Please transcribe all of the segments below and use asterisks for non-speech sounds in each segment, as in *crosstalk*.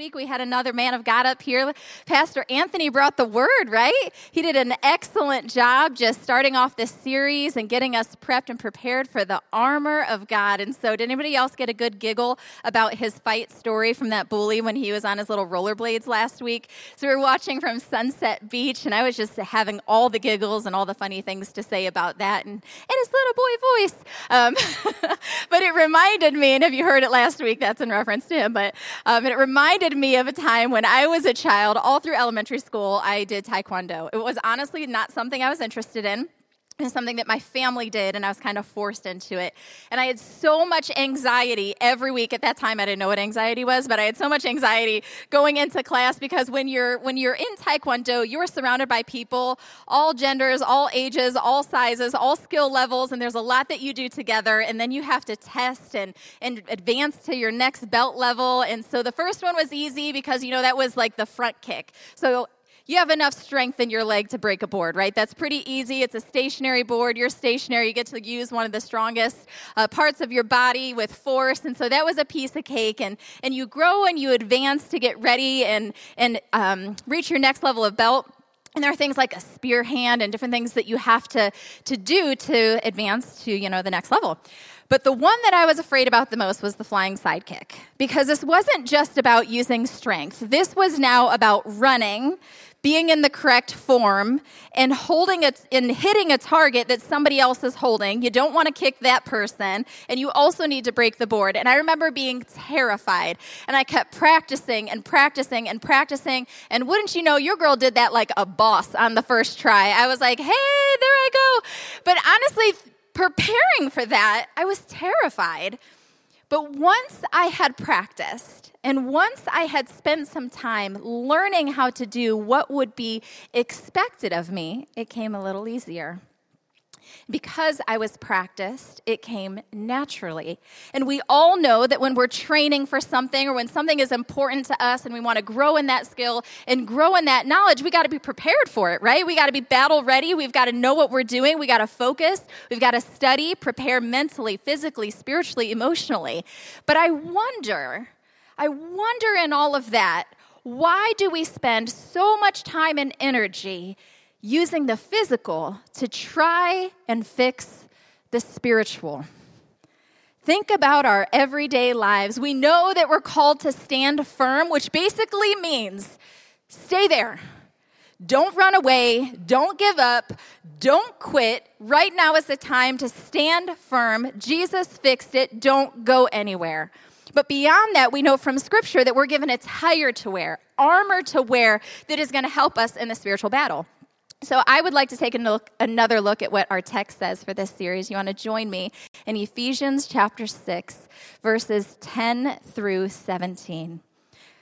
Week we had another man of God up here. Pastor Anthony brought the word, right? He did an excellent job just starting off this series and getting us prepped and prepared for the armor of God. And so, did anybody else get a good giggle about his fight story from that bully when he was on his little rollerblades last week? So, we were watching from Sunset Beach, and I was just having all the giggles and all the funny things to say about that and, and his little boy voice. Um, *laughs* but it reminded me, and if you heard it last week, that's in reference to him, but um, it reminded reminded me of a time when I was a child, all through elementary school, I did taekwondo. It was honestly not something I was interested in something that my family did and I was kind of forced into it. And I had so much anxiety every week at that time I didn't know what anxiety was, but I had so much anxiety going into class because when you're when you're in taekwondo, you're surrounded by people, all genders, all ages, all sizes, all skill levels and there's a lot that you do together and then you have to test and and advance to your next belt level. And so the first one was easy because you know that was like the front kick. So you have enough strength in your leg to break a board, right? That's pretty easy. It's a stationary board. You're stationary. You get to use one of the strongest uh, parts of your body with force. And so that was a piece of cake. And, and you grow and you advance to get ready and, and um, reach your next level of belt. And there are things like a spear hand and different things that you have to, to do to advance to, you know, the next level. But the one that I was afraid about the most was the flying sidekick because this wasn't just about using strength. This was now about running being in the correct form and holding it and hitting a target that somebody else is holding. You don't want to kick that person, and you also need to break the board. And I remember being terrified, and I kept practicing and practicing and practicing. And wouldn't you know, your girl did that like a boss on the first try. I was like, hey, there I go. But honestly, preparing for that, I was terrified. But once I had practiced, and once I had spent some time learning how to do what would be expected of me, it came a little easier. Because I was practiced, it came naturally. And we all know that when we're training for something or when something is important to us and we want to grow in that skill and grow in that knowledge, we got to be prepared for it, right? We got to be battle ready. We've got to know what we're doing. We got to focus. We've got to study, prepare mentally, physically, spiritually, emotionally. But I wonder, I wonder in all of that, why do we spend so much time and energy using the physical to try and fix the spiritual. Think about our everyday lives. We know that we're called to stand firm, which basically means stay there. Don't run away. Don't give up. Don't quit. Right now is the time to stand firm. Jesus fixed it. Don't go anywhere. But beyond that, we know from Scripture that we're given attire to wear, armor to wear that is going to help us in the spiritual battle. So, I would like to take look, another look at what our text says for this series. You want to join me in Ephesians chapter 6, verses 10 through 17.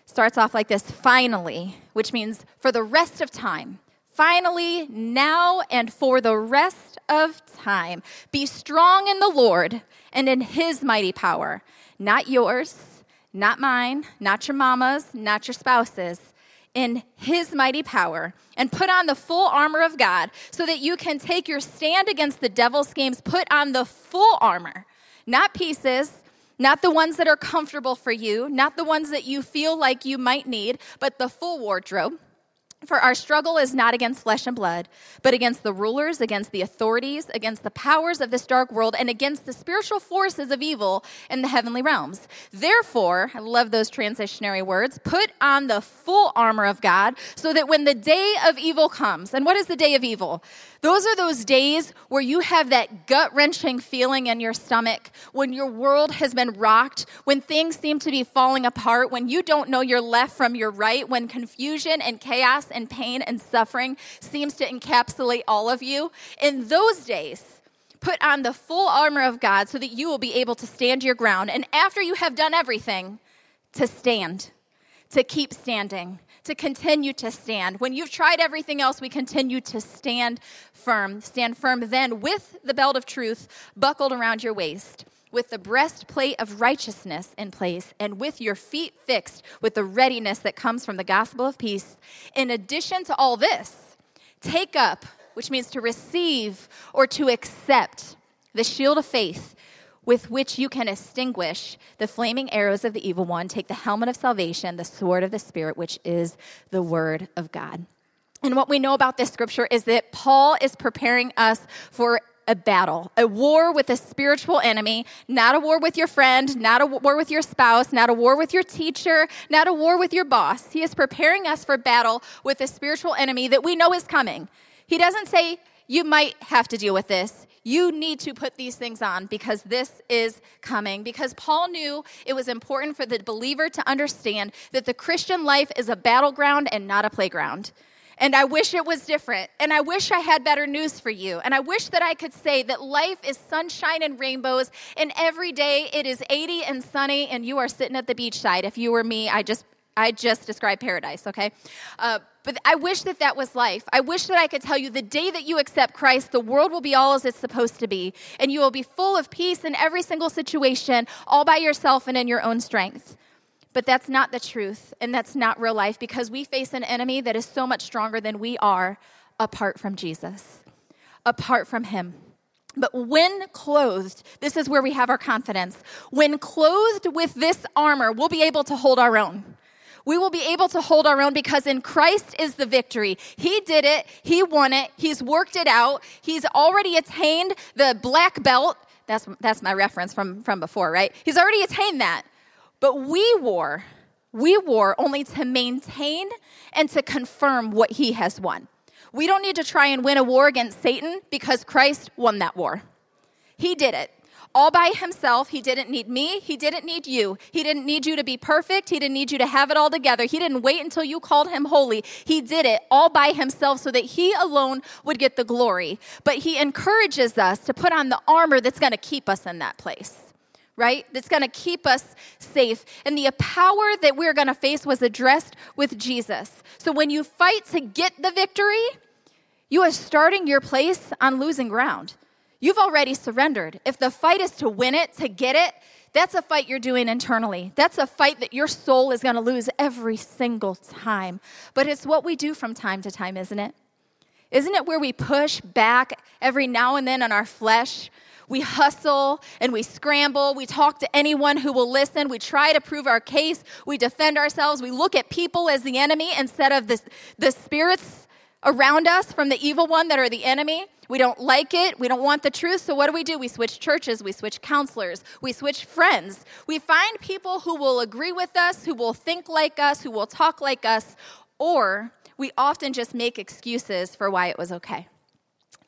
Starts off like this finally, which means for the rest of time. Finally, now and for the rest of time, be strong in the Lord and in his mighty power. Not yours, not mine, not your mama's, not your spouse's in his mighty power and put on the full armor of God so that you can take your stand against the devil's schemes. Put on the full armor, not pieces, not the ones that are comfortable for you, not the ones that you feel like you might need, but the full wardrobe. For our struggle is not against flesh and blood, but against the rulers, against the authorities, against the powers of this dark world, and against the spiritual forces of evil in the heavenly realms. Therefore, I love those transitionary words, put on the full armor of God so that when the day of evil comes, and what is the day of evil? Those are those days where you have that gut wrenching feeling in your stomach, when your world has been rocked, when things seem to be falling apart, when you don't know your left from your right, when confusion and chaos and pain and suffering seems to encapsulate all of you. In those days, put on the full armor of God so that you will be able to stand your ground. And after you have done everything, to stand to keep standing, to continue to stand. When you've tried everything else, we continue to stand firm. Stand firm then with the belt of truth buckled around your waist, with the breastplate of righteousness in place, and with your feet fixed with the readiness that comes from the gospel of peace. In addition to all this, take up, which means to receive or to accept, the shield of faith with which you can extinguish the flaming arrows of the evil one. Take the helmet of salvation, the sword of the Spirit, which is the word of God. And what we know about this scripture is that Paul is preparing us for a battle, a war with a spiritual enemy, not a war with your friend, not a war with your spouse, not a war with your teacher, not a war with your boss. He is preparing us for battle with a spiritual enemy that we know is coming. He doesn't say, you might have to deal with this. You need to put these things on because this is coming. Because Paul knew it was important for the believer to understand that the Christian life is a battleground and not a playground. And I wish it was different. And I wish I had better news for you. And I wish that I could say that life is sunshine and rainbows, and every day it is 80 and sunny, and you are sitting at the beachside. If you were me, I just I just described paradise, okay? Uh, but I wish that that was life. I wish that I could tell you the day that you accept Christ, the world will be all as it's supposed to be, and you will be full of peace in every single situation, all by yourself and in your own strength. But that's not the truth, and that's not real life because we face an enemy that is so much stronger than we are apart from Jesus, apart from Him. But when clothed, this is where we have our confidence. When clothed with this armor, we'll be able to hold our own we will be able to hold our own because in Christ is the victory. He did it, He won it, He's worked it out, He's already attained the black belt. That's, that's my reference from, from before, right? He's already attained that. But we war, we war only to maintain and to confirm what He has won. We don't need to try and win a war against Satan because Christ won that war. He did it all by himself. He didn't need me. He didn't need you. He didn't need you to be perfect. He didn't need you to have it all together. He didn't wait until you called him holy. He did it all by himself so that he alone would get the glory. But he encourages us to put on the armor that's going to keep us in that place right? That's going to keep us safe. And the power that we're going to face was addressed with Jesus. So when you fight to get the victory, you are starting your place on losing ground. You've already surrendered. If the fight is to win it, to get it, that's a fight you're doing internally. That's a fight that your soul is going to lose every single time. But it's what we do from time to time, isn't it? Isn't it where we push back every now and then on our flesh? We hustle and we scramble. We talk to anyone who will listen. We try to prove our case. We defend ourselves. We look at people as the enemy instead of the, the spirits around us from the evil one that are the enemy. We don't like it. We don't want the truth. So, what do we do? We switch churches. We switch counselors. We switch friends. We find people who will agree with us, who will think like us, who will talk like us, or we often just make excuses for why it was okay.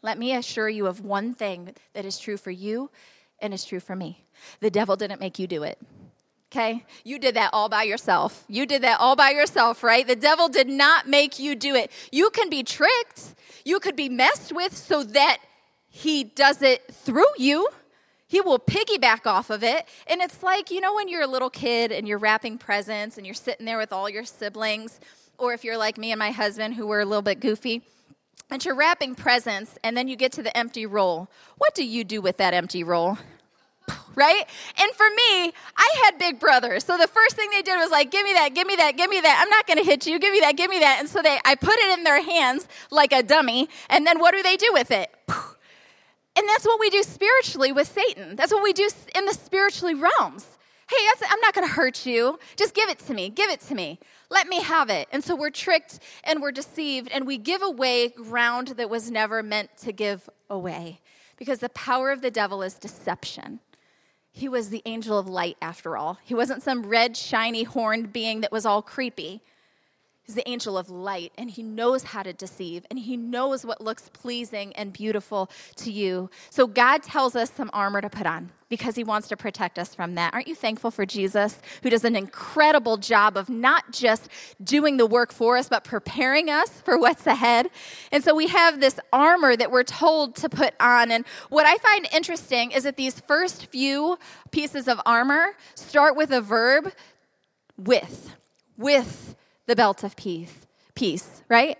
Let me assure you of one thing that is true for you and is true for me the devil didn't make you do it. Okay? You did that all by yourself. You did that all by yourself, right? The devil did not make you do it. You can be tricked, you could be messed with so that he does it through you. He will piggyback off of it. And it's like, you know, when you're a little kid and you're wrapping presents and you're sitting there with all your siblings, or if you're like me and my husband who were a little bit goofy, and you're wrapping presents and then you get to the empty roll. What do you do with that empty roll? Right? And for me, I had big brothers. So the first thing they did was like, give me that, give me that, give me that. I'm not going to hit you. Give me that, give me that. And so they, I put it in their hands like a dummy. And then what do they do with it? *sighs* And that's what we do spiritually with Satan. That's what we do in the spiritually realms. Hey, I'm not going to hurt you. Just give it to me. Give it to me. Let me have it. And so we're tricked and we're deceived and we give away ground that was never meant to give away because the power of the devil is deception. He was the angel of light, after all. He wasn't some red, shiny, horned being that was all creepy. The angel of light, and he knows how to deceive, and he knows what looks pleasing and beautiful to you. So, God tells us some armor to put on because he wants to protect us from that. Aren't you thankful for Jesus, who does an incredible job of not just doing the work for us, but preparing us for what's ahead? And so, we have this armor that we're told to put on. And what I find interesting is that these first few pieces of armor start with a verb with with the belt of peace, peace, right?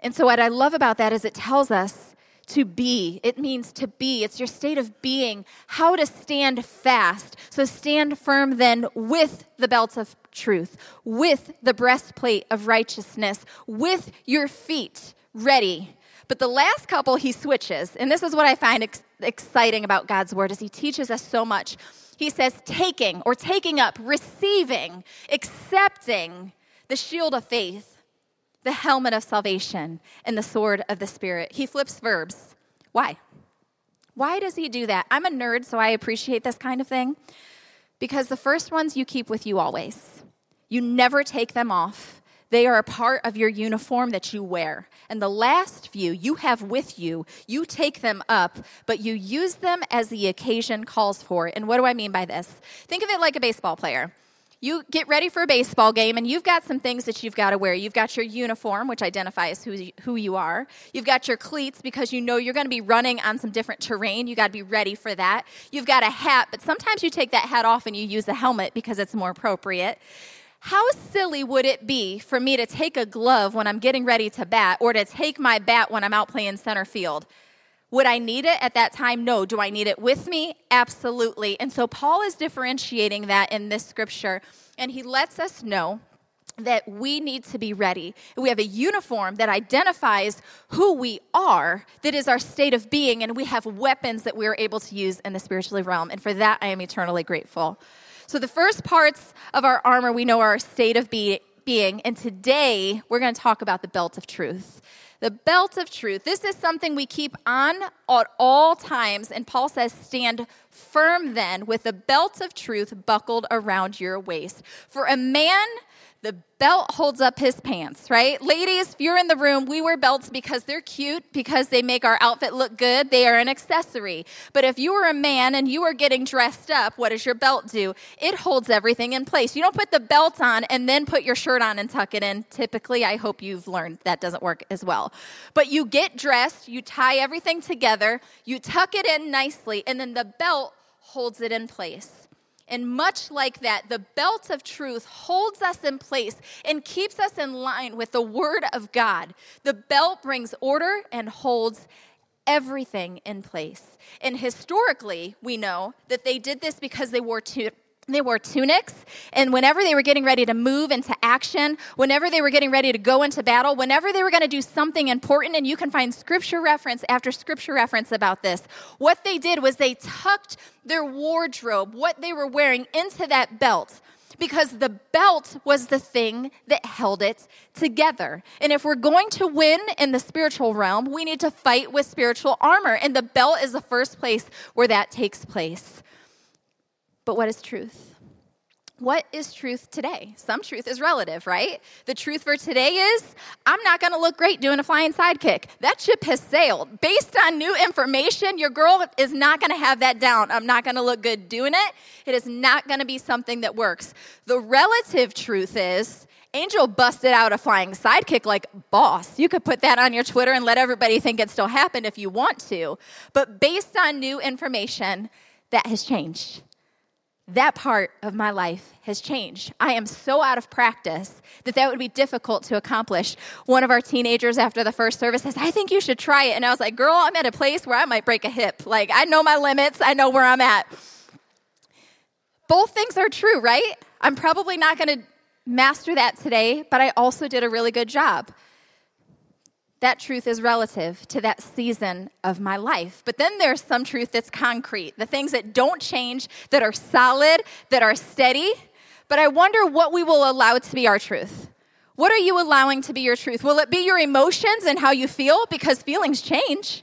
And so, what I love about that is it tells us to be. It means to be. It's your state of being, how to stand fast. So, stand firm then with the belt of truth, with the breastplate of righteousness, with your feet ready. But the last couple he switches, and this is what I find ex- exciting about God's word is he teaches us so much. He says taking or taking up, receiving, accepting the shield of faith, the helmet of salvation, and the sword of the spirit. He flips verbs. Why? Why does he do that? I'm a nerd, so I appreciate this kind of thing. Because the first ones you keep with you always. You never take them off. They are a part of your uniform that you wear. And the last few you have with you, you take them up, but you use them as the occasion calls for. And what do I mean by this? Think of it like a baseball player. You get ready for a baseball game, and you've got some things that you've got to wear. You've got your uniform, which identifies who, who you are. You've got your cleats because you know you're going to be running on some different terrain. You got to be ready for that. You've got a hat, but sometimes you take that hat off and you use a helmet because it's more appropriate. How silly would it be for me to take a glove when I'm getting ready to bat or to take my bat when I'm out playing center field? Would I need it at that time? No. Do I need it with me? Absolutely. And so Paul is differentiating that in this scripture, and he lets us know that we need to be ready. We have a uniform that identifies who we are, that is our state of being, and we have weapons that we are able to use in the spiritual realm. And for that, I am eternally grateful. So, the first parts of our armor we know are our state of be- being, and today we're going to talk about the belt of truth. The belt of truth. This is something we keep on at all times, and Paul says, Stand firm then with the belt of truth buckled around your waist. For a man the belt holds up his pants, right? Ladies, if you're in the room, we wear belts because they're cute, because they make our outfit look good. They are an accessory. But if you are a man and you are getting dressed up, what does your belt do? It holds everything in place. You don't put the belt on and then put your shirt on and tuck it in. Typically, I hope you've learned that doesn't work as well. But you get dressed, you tie everything together, you tuck it in nicely, and then the belt holds it in place. And much like that, the belt of truth holds us in place and keeps us in line with the Word of God. The belt brings order and holds everything in place. And historically, we know that they did this because they wore two, they wore tunics, and whenever they were getting ready to move into action, whenever they were getting ready to go into battle, whenever they were going to do something important, and you can find scripture reference after scripture reference about this, what they did was they tucked their wardrobe, what they were wearing, into that belt because the belt was the thing that held it together. And if we're going to win in the spiritual realm, we need to fight with spiritual armor, and the belt is the first place where that takes place. But what is truth? What is truth today? Some truth is relative, right? The truth for today is I'm not to look great doing a flying sidekick. That ship has sailed. Based on new information, your girl is not to have that down. I'm not to look good doing it. It is not to be something that works. The relative truth is Angel busted out a flying sidekick like boss. You could put that on your Twitter and let everybody think it still happened if you want to. But based on new information, that has changed that part of my life has changed. I am so out of practice that that would be difficult to accomplish. One of our teenagers after the first service says, I think you should try it. And I was like, girl, I'm at a place where I might break a hip. Like, I know my limits, I know where I'm at. Both things are true, right? I'm probably not going to master that today, but I also did a really good job that truth is relative to that season of my life. But then there's some truth that's concrete, the things that don't change, that are solid, that are steady. But I wonder what we will allow to be our truth. What are you allowing to be your truth? Will it be your emotions and how you feel? Because feelings change.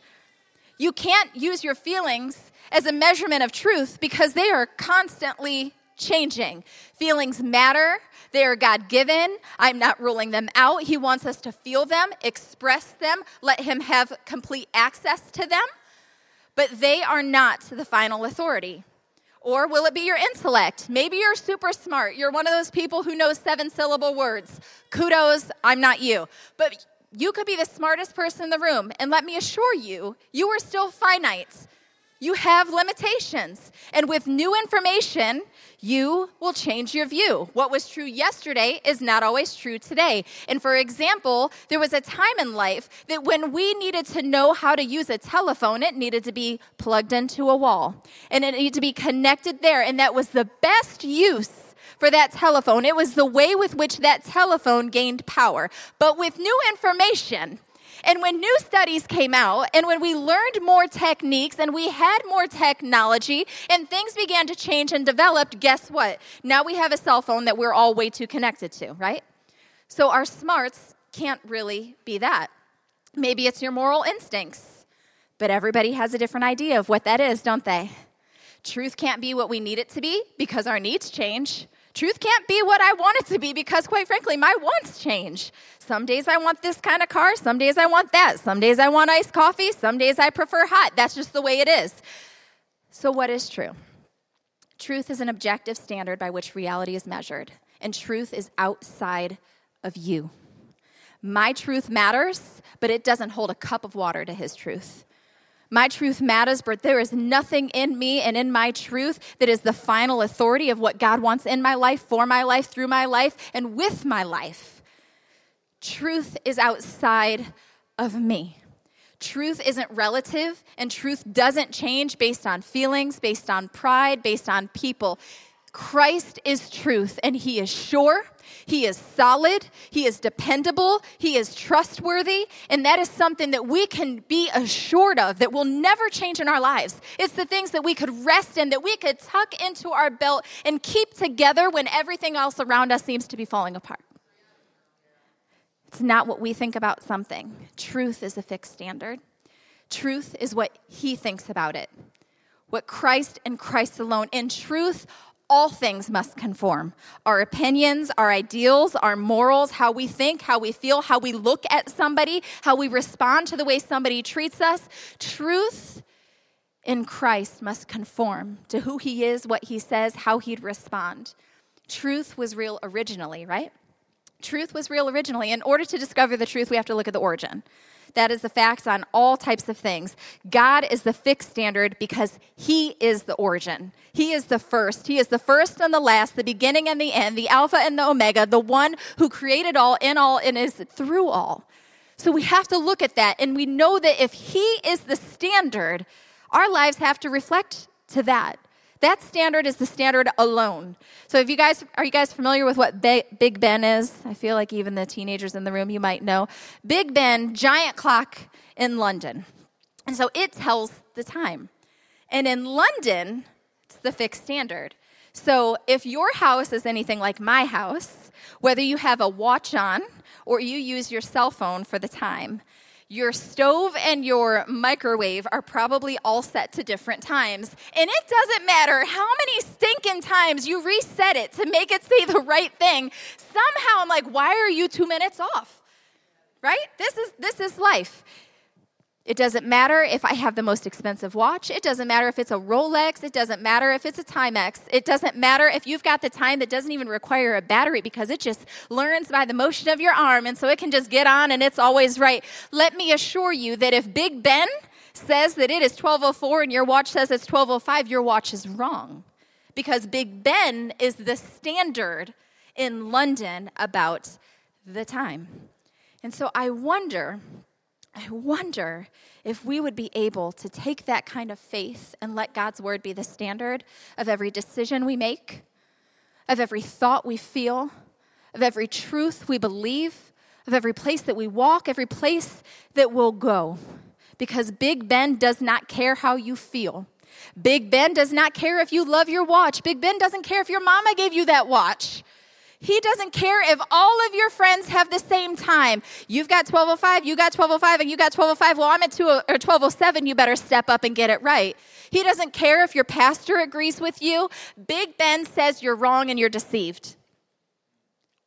You can't use your feelings as a measurement of truth because they are constantly changing. Feelings matter, they are God given. I'm not ruling them out. He wants us to feel them, express them, let Him have complete access to them. But they are not the final authority. Or will it be your intellect? Maybe you're super smart. You're one of those people who knows seven syllable words. Kudos, I'm not you. But you could be the smartest person in the room. And let me assure you, you are still finite. You have limitations. And with new information, you will change your view. What was true yesterday is not always true today. And for example, there was a time in life that when we needed to know how to use a telephone, it needed to be plugged into a wall and it needed to be connected there. And that was the best use for that telephone. It was the way with which that telephone gained power. But with new information, and when new studies came out, and when we learned more techniques and we had more technology, and things began to change and develop, guess what? Now we have a cell phone that we're all way too connected to, right? So our smarts can't really be that. Maybe it's your moral instincts, but everybody has a different idea of what that is, don't they? Truth can't be what we need it to be because our needs change. Truth can't be what I want it to be because, quite frankly, my wants change. Some days I want this kind of car, some days I want that. Some days I want iced coffee, some days I prefer hot. That's just the way it is. So, what is true? Truth is an objective standard by which reality is measured, and truth is outside of you. My truth matters, but it doesn't hold a cup of water to his truth. My truth matters, but there is nothing in me and in my truth that is the final authority of what God wants in my life, for my life, through my life, and with my life. Truth is outside of me. Truth isn't relative, and truth doesn't change based on feelings, based on pride, based on people. Christ is truth, and He is sure, He is solid, He is dependable, He is trustworthy, and that is something that we can be assured of that will never change in our lives. It's the things that we could rest in, that we could tuck into our belt and keep together when everything else around us seems to be falling apart. It's not what we think about something. Truth is a fixed standard. Truth is what He thinks about it. What Christ and Christ alone. In truth, all things must conform our opinions, our ideals, our morals, how we think, how we feel, how we look at somebody, how we respond to the way somebody treats us. Truth in Christ must conform to who he is, what he says, how he'd respond. Truth was real originally, right? Truth was real originally. In order to discover the truth, we have to look at the origin. That is the facts on all types of things. God is the fixed standard because He is the origin. He is the first. He is the first and the last, the beginning and the end, the Alpha and the Omega, the one who created all, in all, and is through all. So we have to look at that, and we know that if He is the standard, our lives have to reflect to that. That standard is the standard alone. So if you guys are you guys familiar with what Big Ben is? I feel like even the teenagers in the room you might know. Big Ben, giant clock in London. And so it tells the time. And in London, it's the fixed standard. So if your house is anything like my house, whether you have a watch on or you use your cell phone for the time, your stove and your microwave are probably all set to different times. And it doesn't matter how many stinking times you reset it to make it say the right thing. Somehow I'm like, why are you two minutes off? Right? This is this is life. It doesn't matter if I have the most expensive watch. It doesn't matter if it's a Rolex. It doesn't matter if it's a Timex. It doesn't matter if you've got the time that doesn't even require a battery because it just learns by the motion of your arm and so it can just get on and it's always right. Let me assure you that if Big Ben says that it is 1204 and your watch says it's 1205, your watch is wrong because Big Ben is the standard in London about the time. And so I wonder I wonder if we would be able to take that kind of faith and let God's word be the standard of every decision we make, of every thought we feel, of every truth we believe, of every place that we walk, every place that we'll go. Because Big Ben does not care how you feel. Big Ben does not care if you love your watch. Big Ben doesn't care if your mama gave you that watch. He doesn't care if all of your friends have the same time. You've got 1205, you got 1205, and you got 1205. Well, I'm at 2 or 1207. You better step up and get it right. He doesn't care if your pastor agrees with you. Big Ben says you're wrong and you're deceived.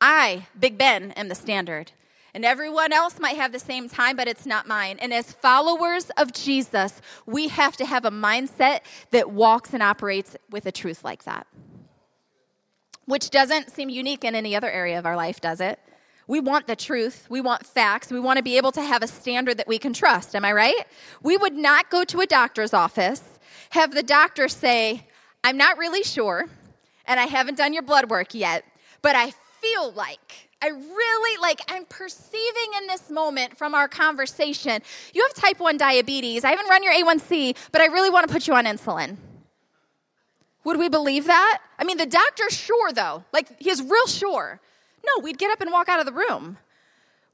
I, Big Ben, am the standard. And everyone else might have the same time, but it's not mine. And as followers of Jesus, we have to have a mindset that walks and operates with a truth like that which doesn't seem unique in any other area of our life, does it? We want the truth. We want facts. We want to be able to have a standard that we can trust. Am I right? We would not go to a doctor's office, have the doctor say, I'm not really sure, and I haven't done your blood work yet, but I feel like, I really like, I'm perceiving in this moment from our conversation, you have type 1 diabetes. I haven't run your A1C, but I really want to put you on insulin. Would we believe that? I mean, the doctor's sure, though. Like, he's real sure. No, we'd get up and walk out of the room.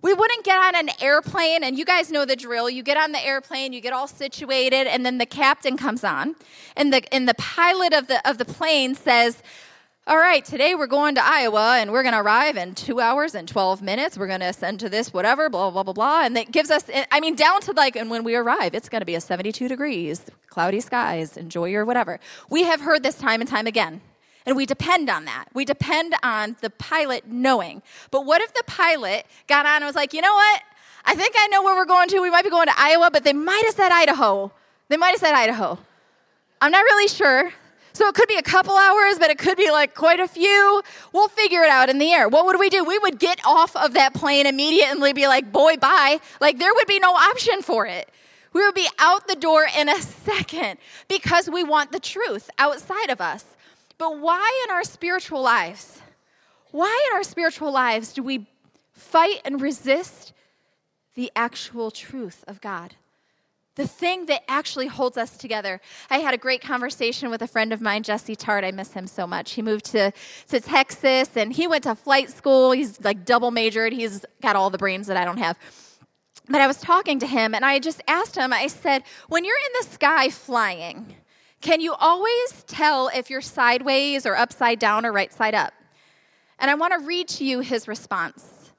We wouldn't get on an airplane, and you guys know the drill. You get on the airplane, you get all situated, and then the captain comes on, and the and the pilot of the of the plane says, "All right, today we're going to Iowa, and we're going to arrive in two hours and twelve minutes. We're going to ascend to this whatever, blah blah blah blah." And it gives us, I mean, down to like, and when we arrive, it's going to be a seventy-two degrees, cloudy skies. Enjoy your whatever. We have heard this time and time again. And we depend on that. We depend on the pilot knowing. But what if the pilot got on and was like, you know what? I think I know where we're going to. We might be going to Iowa, but they might have said Idaho. They might have said Idaho. I'm not really sure. So it could be a couple hours, but it could be like quite a few. We'll figure it out in the air. What would we do? We would get off of that plane immediately, be like, boy, bye. Like there would be no option for it. We would be out the door in a *laughs* second because we want the truth outside of us. But why in our spiritual lives? Why in our spiritual lives do we fight and resist the actual truth of God? The thing that actually holds us together. I had a great conversation with a friend of mine, Jesse Tart. I miss him so much. He moved to, to Texas and he went to flight school. He's like double majored. He's got all the brains that I don't have. But I was talking to him and I just asked him, I said, when you're in the sky flying, can you always tell if you're sideways or upside down or right side up? And I want to read to you his response.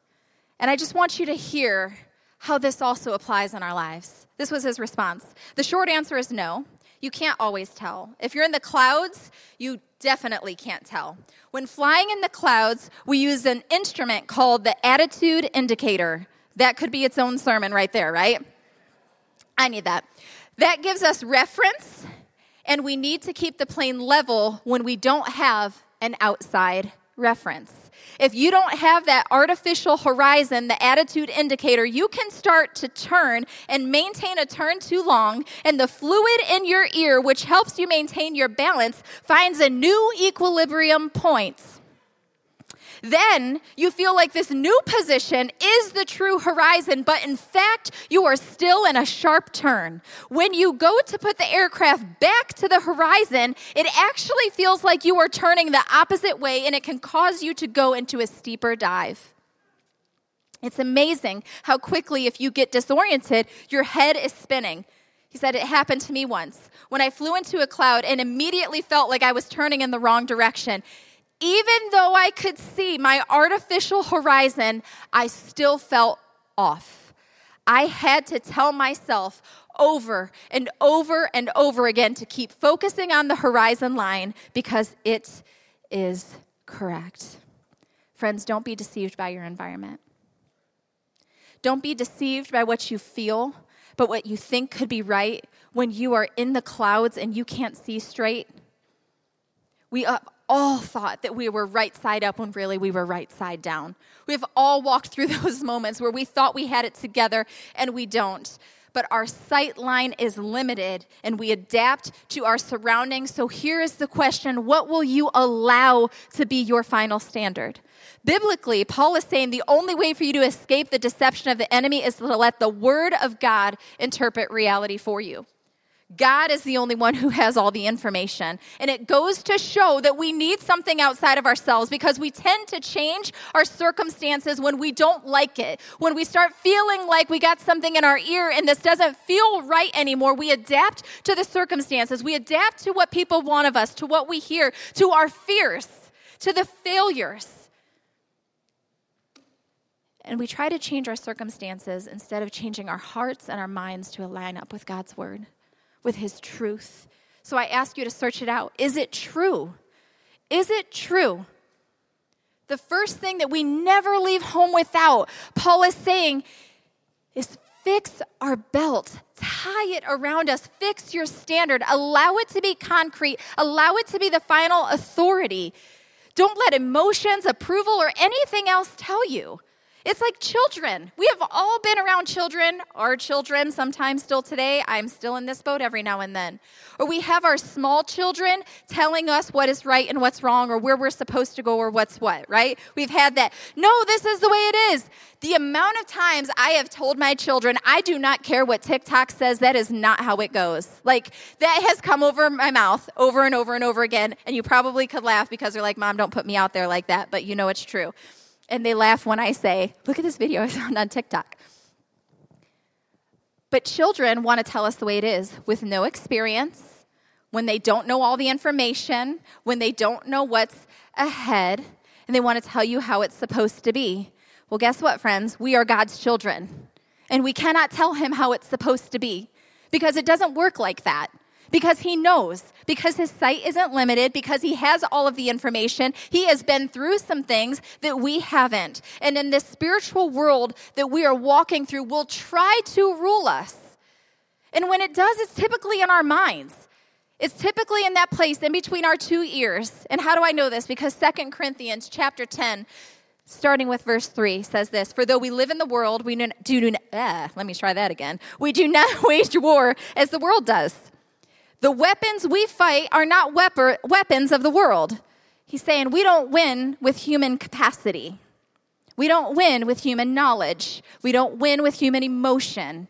And I just want you to hear how this also applies in our lives. This was his response. The short answer is no. You can't always tell. If you're in the clouds, you definitely can't tell. When flying in the clouds, we use an instrument called the attitude indicator. That could be its own sermon right there, right? I need that. That gives us reference and we need to keep the plane level when we don't have an outside reference. If you don't have that artificial horizon, the attitude indicator, you can start to turn and maintain a turn too long, and the fluid in your ear, which helps you maintain your balance, finds a new equilibrium point then you feel like this new position is the true horizon, but in fact, you are still in a sharp turn. When you go to put the aircraft back to the horizon, it actually feels like you are turning the opposite way and it can cause you to go into a steeper dive. It's amazing how quickly, if you get disoriented, your head is spinning. He said it happened to me once when I flew into a cloud and immediately felt like I was turning in the wrong direction even though I could see my artificial horizon, I still felt off. I had to tell myself over and over and over again to keep focusing on the horizon line because it is correct. Friends, don't be deceived by your environment. Don't be deceived by what you feel, but what you think could be right when you are in the clouds and you can't see straight. We uh, all thought that we were right side up when really we were right side down. We've all walked through *laughs* those moments where we thought we had it together and we don't. But our sight line is limited and we adapt to our surroundings. So here is the question What will you allow to be your final standard? Biblically, Paul is saying the only way for you to escape the deception of the enemy is to let the Word of God interpret reality for you. God is the only one who has all the information. And it goes to show that we need something outside of ourselves because we tend to change our circumstances when we don't like it. When we start feeling like we got something in our ear and this doesn't feel right anymore, we adapt to the circumstances. We adapt to what people want of us, to what we hear, to our fears, to the failures. And we try to change our circumstances instead of changing our hearts and our minds to align up with God's word with his truth. So I ask you to search it out. Is it true? Is it true? The first thing that we never leave home without, Paul is saying, is fix our belt, tie it around us, fix your standard, allow it to be concrete, allow it to be the final authority. Don't let emotions, approval, or anything else tell you. It's like children. We have all been around children, our children, sometimes still today. I'm still in this boat every now and then. Or we have our small children telling us what is right and what's wrong, or where we're supposed to go, or what's what, right? We've had that. No, this is the way it is. The amount of times I have told my children, I do not care what TikTok says, that is not how it goes. Like, that has come over my mouth over and over and over again. And you probably could laugh because they're like, Mom, don't put me out there like that, but you know it's true and they laugh when I say, Look at this video I found on TikTok. But children want to tell us the way it is with no experience, when they don't know all the information, when they don't know what's ahead, and they want to tell you how it's supposed to be. Well, guess what, friends? We are God's children, and we cannot tell him how it's supposed to be because it doesn't work like that because he knows, because his sight isn't limited, because he has all of the information. He has been through some things that we haven't. And in this spiritual world that we are walking through, will try to rule us. And when it does, it's typically in our minds. It's typically in that place in between our two ears. And how do I know this? Because Second Corinthians chapter 10 starting with verse 3 says this for though we live in the world we do, uh, let me try that again we do not *laughs* wage war as the world does the weapons we fight are not weapons of the world. He's saying we don't win with human capacity. We don't win with human knowledge. We don't win with human emotion.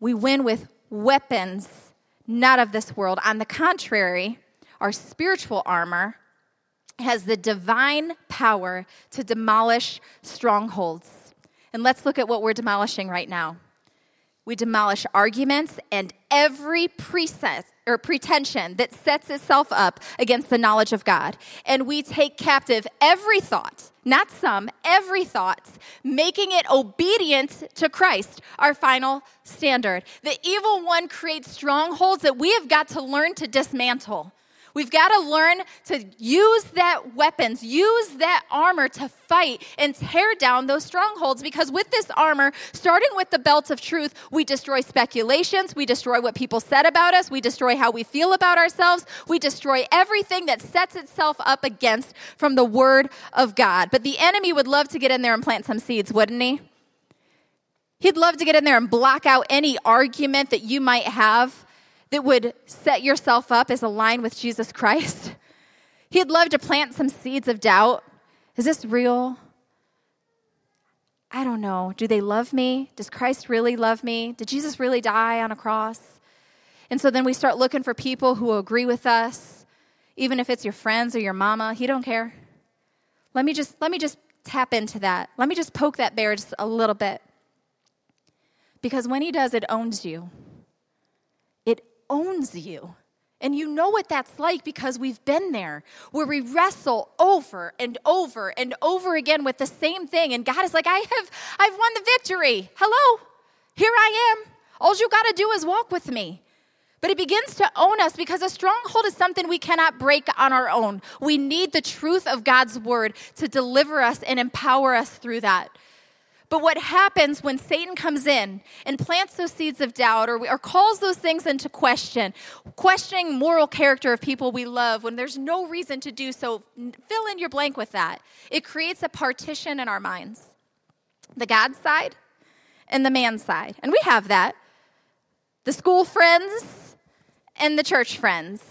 We win with weapons not of this world. On the contrary, our spiritual armor has the divine power to demolish strongholds. And let's look at what we're demolishing right now. We demolish arguments and every preset or pretension that sets itself up against the knowledge of God. And we take captive every thought, not some, every thought, making it obedient to Christ, our final standard. The evil one creates strongholds that we have got to learn to dismantle. We've got to learn to use that weapons, use that armor to fight and tear down those strongholds because with this armor, starting with the belt of truth, we destroy speculations, we destroy what people said about us, we destroy how we feel about ourselves, we destroy everything that sets itself up against from the word of God. But the enemy would love to get in there and plant some seeds, wouldn't he? He'd love to get in there and block out any argument that you might have that would set yourself up as aligned with Jesus Christ. *laughs* He'd love to plant some seeds of doubt. Is this real? I don't know. Do they love me? Does Christ really love me? Did Jesus really die on a cross? And so then we start looking for people who agree with us, even if it's your friends or your mama. He don't care. Let me just let me just tap into that. Let me just poke that bear just a little bit. Because when he does, it owns you owns you. And you know what that's like because we've been there, where we wrestle over and over and over again with the same thing. And God is like, I have, I've won the victory. Hello, here I am. All you got to do is walk with me. But it begins to own us because a stronghold is something we cannot break on our own. We need the truth of God's word to deliver us and empower us through that. But what happens when Satan comes in and plants those seeds of doubt or, or calls those things into question, questioning moral character of people we love when there's no reason to do so, fill in your blank with that. It creates a partition in our minds the God side and the man side. And we have that the school friends and the church friends.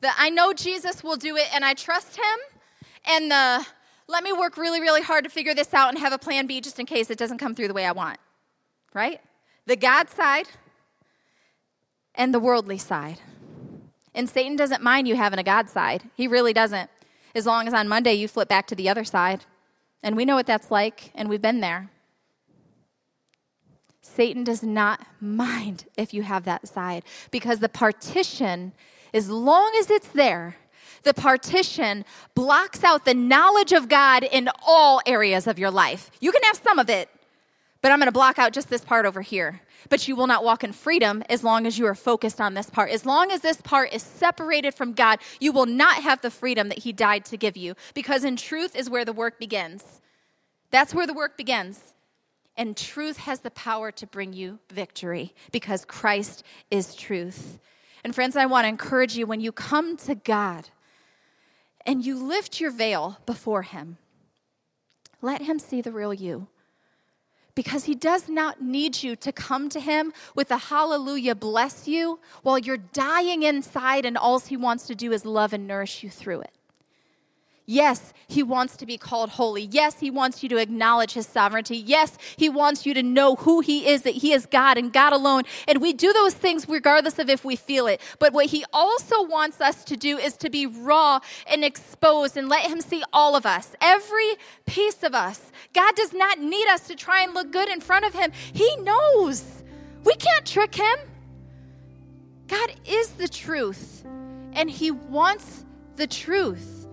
The I know Jesus will do it and I trust him, and the let me work really, really hard to figure this out and have a plan B just in case it doesn't come through the way I want. Right? The God side and the worldly side. And Satan doesn't mind you having a God side. He really doesn't. As long as on Monday you flip back to the other side. And we know what that's like, and we've been there. Satan does not mind if you have that side because the partition, as long as it's there, the partition blocks out the knowledge of God in all areas of your life. You can have some of it, but I'm going to block out just this part over here. But you will not walk in freedom as long as you are focused on this part. As long as this part is separated from God, you will not have the freedom that He died to give you. Because in truth is where the work begins. That's where the work begins. And truth has the power to bring you victory because Christ is truth. And friends, I want to encourage you when you come to God, and you lift your veil before him. Let him see the real you. Because he does not need you to come to him with a hallelujah bless you while you're dying inside, and all he wants to do is love and nourish you through it. Yes, he wants to be called holy. Yes, he wants you to acknowledge his sovereignty. Yes, he wants you to know who he is, that he is God and God alone. And we do those things regardless of if we feel it. But what he also wants us to do is to be raw and exposed and let him see all of us, every piece of us. God does not need us to try and look good in front of him. He knows. We can't trick him. God is the truth, and he wants the truth.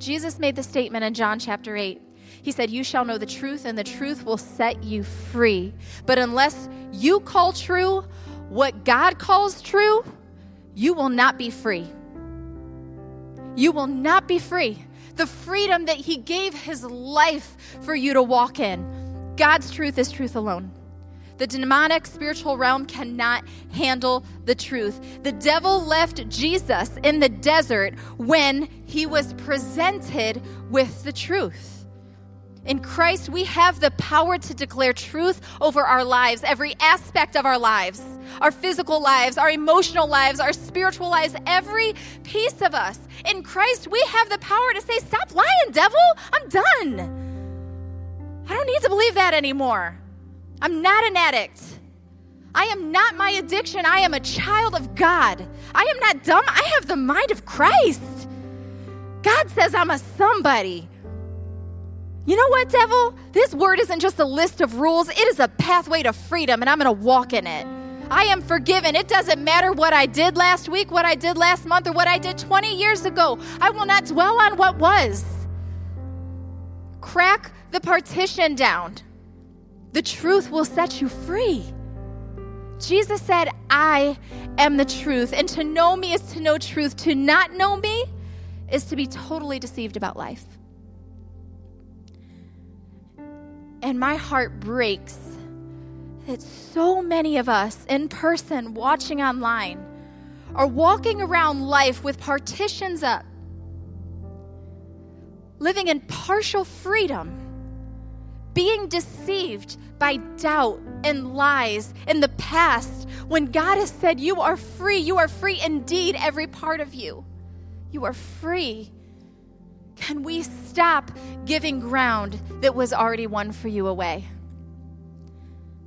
Jesus made the statement in John chapter 8. He said, You shall know the truth, and the truth will set you free. But unless you call true what God calls true, you will not be free. You will not be free. The freedom that He gave His life for you to walk in. God's truth is truth alone. The demonic spiritual realm cannot handle the truth. The devil left Jesus in the desert when he was presented with the truth. In Christ, we have the power to declare truth over our lives, every aspect of our lives, our physical lives, our emotional lives, our spiritual lives, every piece of us. In Christ, we have the power to say, Stop lying, devil. I'm done. I don't need to believe that anymore. I'm not an addict. I am not my addiction. I am a child of God. I am not dumb. I have the mind of Christ. God says I'm a somebody. You know what, devil? This word isn't just a list of rules, it is a pathway to freedom, and I'm going to walk in it. I am forgiven. It doesn't matter what I did last week, what I did last month, or what I did 20 years ago. I will not dwell on what was. Crack the partition down. The truth will set you free. Jesus said, I am the truth. And to know me is to know truth. To not know me is to be totally deceived about life. And my heart breaks that so many of us in person, watching online, are walking around life with partitions up, living in partial freedom being deceived by doubt and lies in the past when God has said, You are free. You are free indeed, every part of you. You are free. Can we stop giving ground that was already won for you away?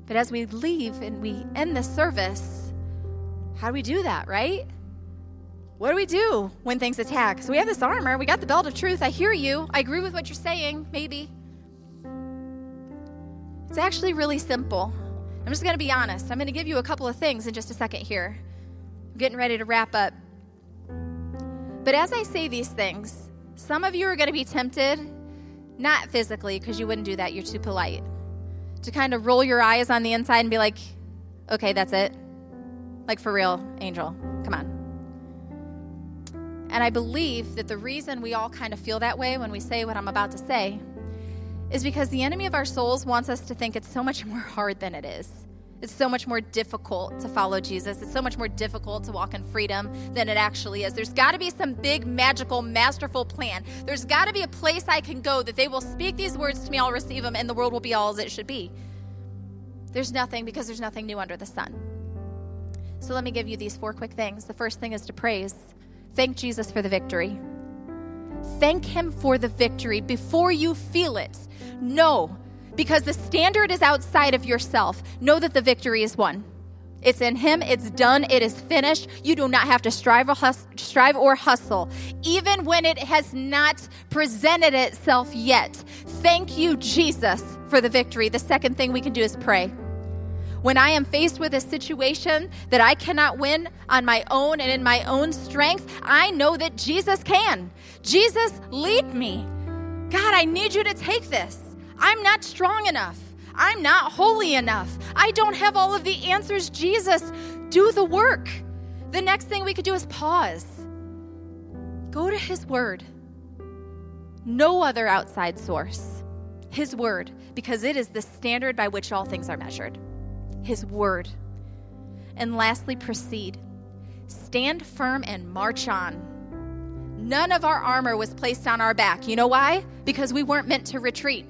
But as we leave and we end the service, how do we do that, right? What do we do when things attack? So we have this armor, we got the belt of truth. I hear you. I agree with what you're saying, maybe. It's actually really simple. I'm just going to be honest. I'm going to give you a couple of things in just a second here. I'm getting ready to wrap up. But as I say these things, some of you are going to be tempted, not physically, because you wouldn't do that, you're too polite, to kind of roll your eyes on the inside and be like, okay, that's it. Like for real, Angel, come on. And I believe that the reason we all kind of feel that way when we say what I'm about to say is because the enemy of our souls wants us to think it's so much more hard than it is. It's so much more difficult to follow Jesus. It's so much more difficult to walk in freedom than it actually is. There's got to be some big, magical, masterful plan. There's got to be a place I can go that they will speak these words to me, I'll receive them, and the world will be all as it should be. There's nothing because there's nothing new under the sun. So let me give you these four quick things. The first thing is to praise. Thank Jesus for the victory. Thank Him for the victory before you feel it. No, because the standard is outside of yourself. Know that the victory is won. It's in Him. It's done. It is finished. You do not have to strive or, hus- strive or hustle, even when it has not presented itself yet. Thank you, Jesus, for the victory. The second thing we can do is pray. When I am faced with a situation that I cannot win on my own and in my own strength, I know that Jesus can. Jesus, lead me. God, I need you to take this. I'm not strong enough. I'm not holy enough. I don't have all of the answers. Jesus, do the work. The next thing we could do is pause. Go to His Word. No other outside source. His Word, because it is the standard by which all things are measured. His Word. And lastly, proceed. Stand firm and march on None of our armor was placed on our back. You know why? Because we weren't meant to retreat.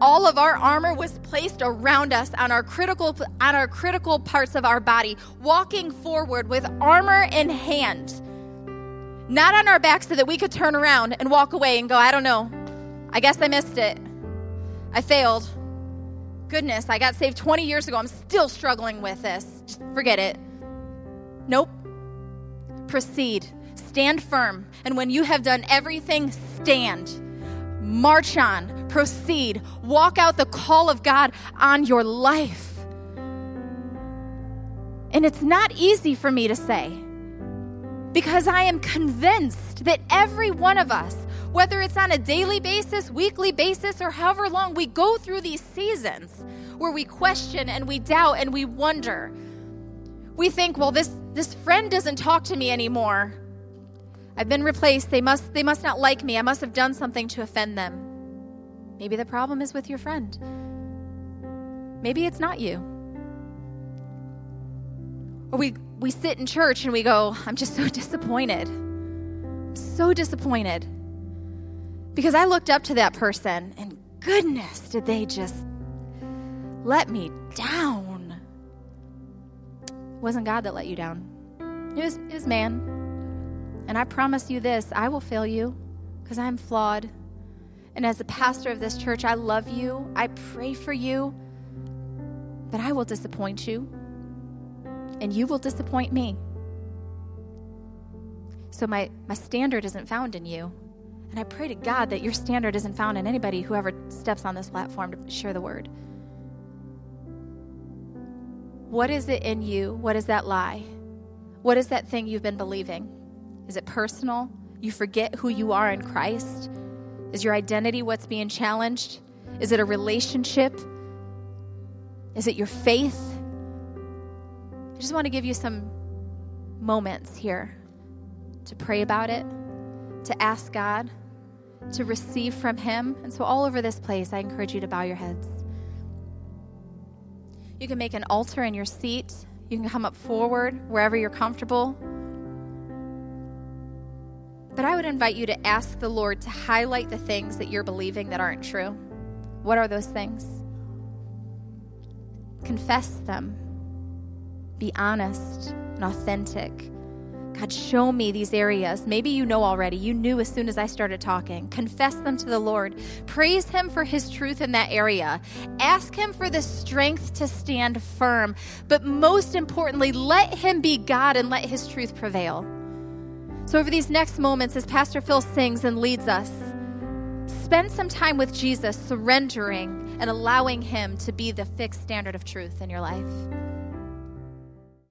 All of our armor was placed around us on our critical on our critical parts of our body, walking forward with armor in hand. Not on our back so that we could turn around and walk away and go, I don't know. I guess I missed it. I failed. Goodness, I got saved 20 years ago. I'm still struggling with this. Just forget it. Nope. Proceed. Stand firm. And when you have done everything, stand. March on. Proceed. Walk out the call of God on your life. And it's not easy for me to say because I am convinced that every one of us, whether it's on a daily basis, weekly basis, or however long, we go through these seasons where we question and we doubt and we wonder. We think, well, this, this friend doesn't talk to me anymore. I've been replaced. They must, they must not like me. I must have done something to offend them. Maybe the problem is with your friend. Maybe it's not you. Or we, we sit in church and we go, I'm just so *laughs* disappointed. I'm so disappointed. Because I looked up to that person and goodness, did they just let me down. It wasn't God that let you down. It was, it was man. And I promise you this I will fail you because I'm flawed. And as a pastor of this church, I love you. I pray for you. But I will disappoint you. And you will disappoint me. So my, my standard isn't found in you. And I pray to God that your standard isn't found in anybody who ever steps on this platform to share the word. What is it in you? What is that lie? What is that thing you've been believing? Is it personal? You forget who you are in Christ? Is your identity what's being challenged? Is it a relationship? Is it your faith? I just want to give you some moments here to pray about it, to ask God, to receive from Him. And so, all over this place, I encourage you to bow your heads. You can make an altar in your seat. You can come up forward wherever you're comfortable. But I would invite you to ask the Lord to highlight the things that you're believing that aren't true. What are those things? Confess them. Be honest and authentic. God, show me these areas. Maybe you know already. You knew as soon as I started talking. Confess them to the Lord. Praise Him for His truth in that area. Ask Him for the strength to stand firm. But most importantly, let Him be God and let His truth prevail. So, over these next moments, as Pastor Phil sings and leads us, spend some time with Jesus, surrendering and allowing Him to be the fixed standard of truth in your life.